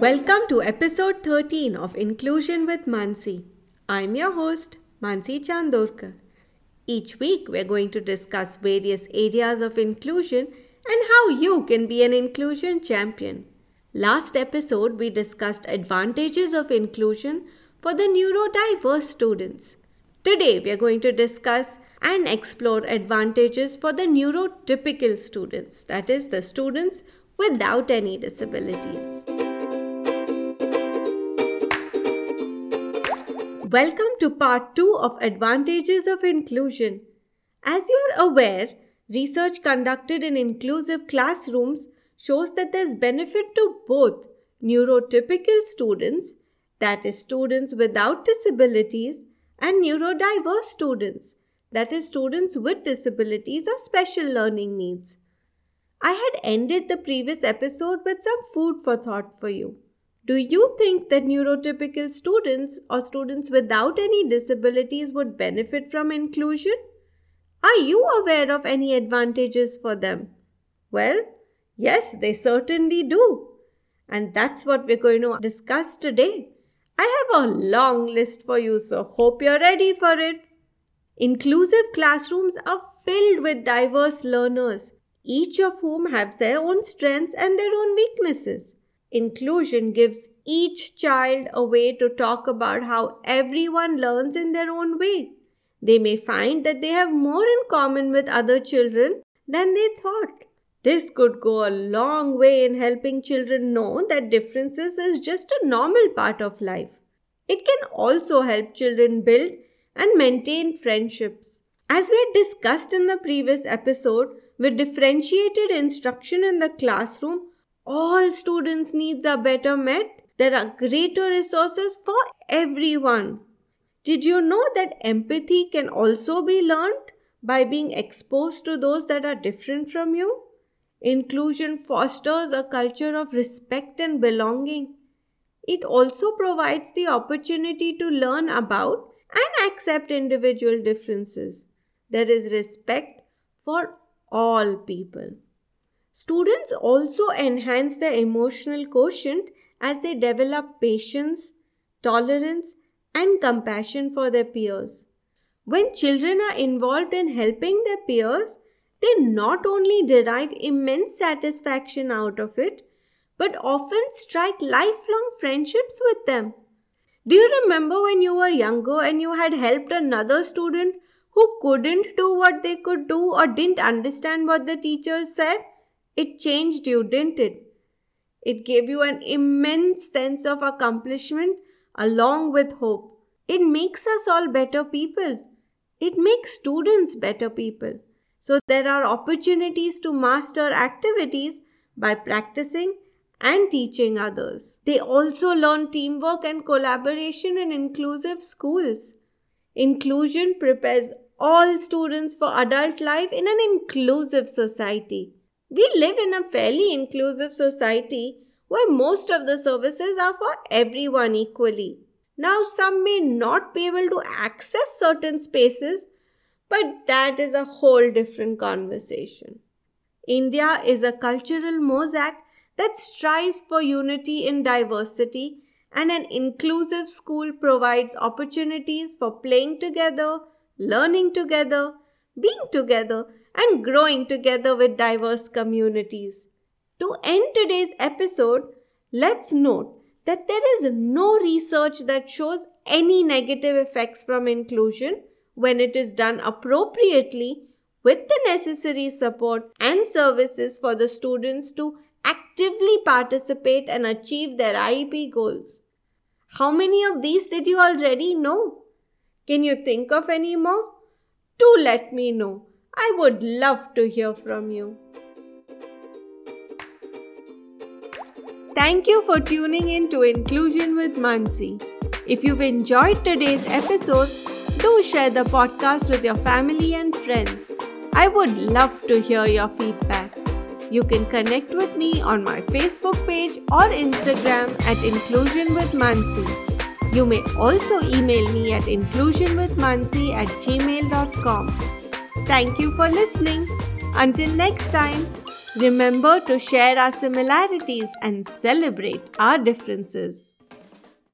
Welcome to episode 13 of Inclusion with Mansi. I'm your host, Mansi Chandorkar. Each week, we're going to discuss various areas of inclusion and how you can be an inclusion champion. Last episode, we discussed advantages of inclusion for the neurodiverse students. Today, we are going to discuss and explore advantages for the neurotypical students, that is, the students without any disabilities. Welcome to part 2 of Advantages of Inclusion. As you are aware, research conducted in inclusive classrooms shows that there's benefit to both neurotypical students, that is, students without disabilities, and neurodiverse students, that is, students with disabilities or special learning needs. I had ended the previous episode with some food for thought for you. Do you think that neurotypical students or students without any disabilities would benefit from inclusion? Are you aware of any advantages for them? Well, yes, they certainly do. And that's what we're going to discuss today. I have a long list for you, so hope you're ready for it. Inclusive classrooms are filled with diverse learners, each of whom have their own strengths and their own weaknesses. Inclusion gives each child a way to talk about how everyone learns in their own way. They may find that they have more in common with other children than they thought. This could go a long way in helping children know that differences is just a normal part of life. It can also help children build and maintain friendships. As we had discussed in the previous episode, with differentiated instruction in the classroom, all students' needs are better met, there are greater resources for everyone. Did you know that empathy can also be learned by being exposed to those that are different from you? Inclusion fosters a culture of respect and belonging. It also provides the opportunity to learn about and accept individual differences. There is respect for all people. Students also enhance their emotional quotient as they develop patience, tolerance, and compassion for their peers. When children are involved in helping their peers, they not only derive immense satisfaction out of it, but often strike lifelong friendships with them. Do you remember when you were younger and you had helped another student who couldn't do what they could do or didn't understand what the teachers said? It changed you, didn't it? It gave you an immense sense of accomplishment along with hope. It makes us all better people. It makes students better people. So there are opportunities to master activities by practicing and teaching others. They also learn teamwork and collaboration in inclusive schools. Inclusion prepares all students for adult life in an inclusive society. We live in a fairly inclusive society where most of the services are for everyone equally. Now, some may not be able to access certain spaces, but that is a whole different conversation. India is a cultural mosaic that strives for unity in diversity, and an inclusive school provides opportunities for playing together, learning together, being together, and growing together with diverse communities. To end today's episode, let's note that there is no research that shows any negative effects from inclusion when it is done appropriately with the necessary support and services for the students to actively participate and achieve their IEP goals. How many of these did you already know? Can you think of any more? Do let me know. I would love to hear from you. Thank you for tuning in to Inclusion with Mansi. If you've enjoyed today's episode, do share the podcast with your family and friends. I would love to hear your feedback. You can connect with me on my Facebook page or Instagram at Inclusion with Mansi. You may also email me at inclusionwithmansi at gmail.com. Thank you for listening. Until next time, Remember to share our similarities and celebrate our differences.